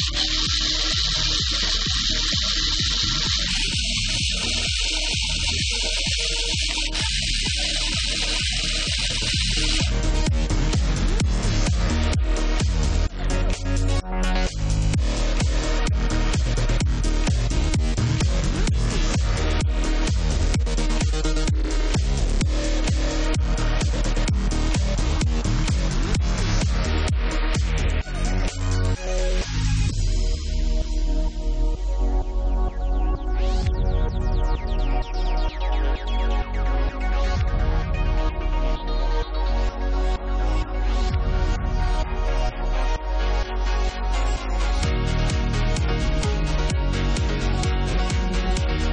Thank you.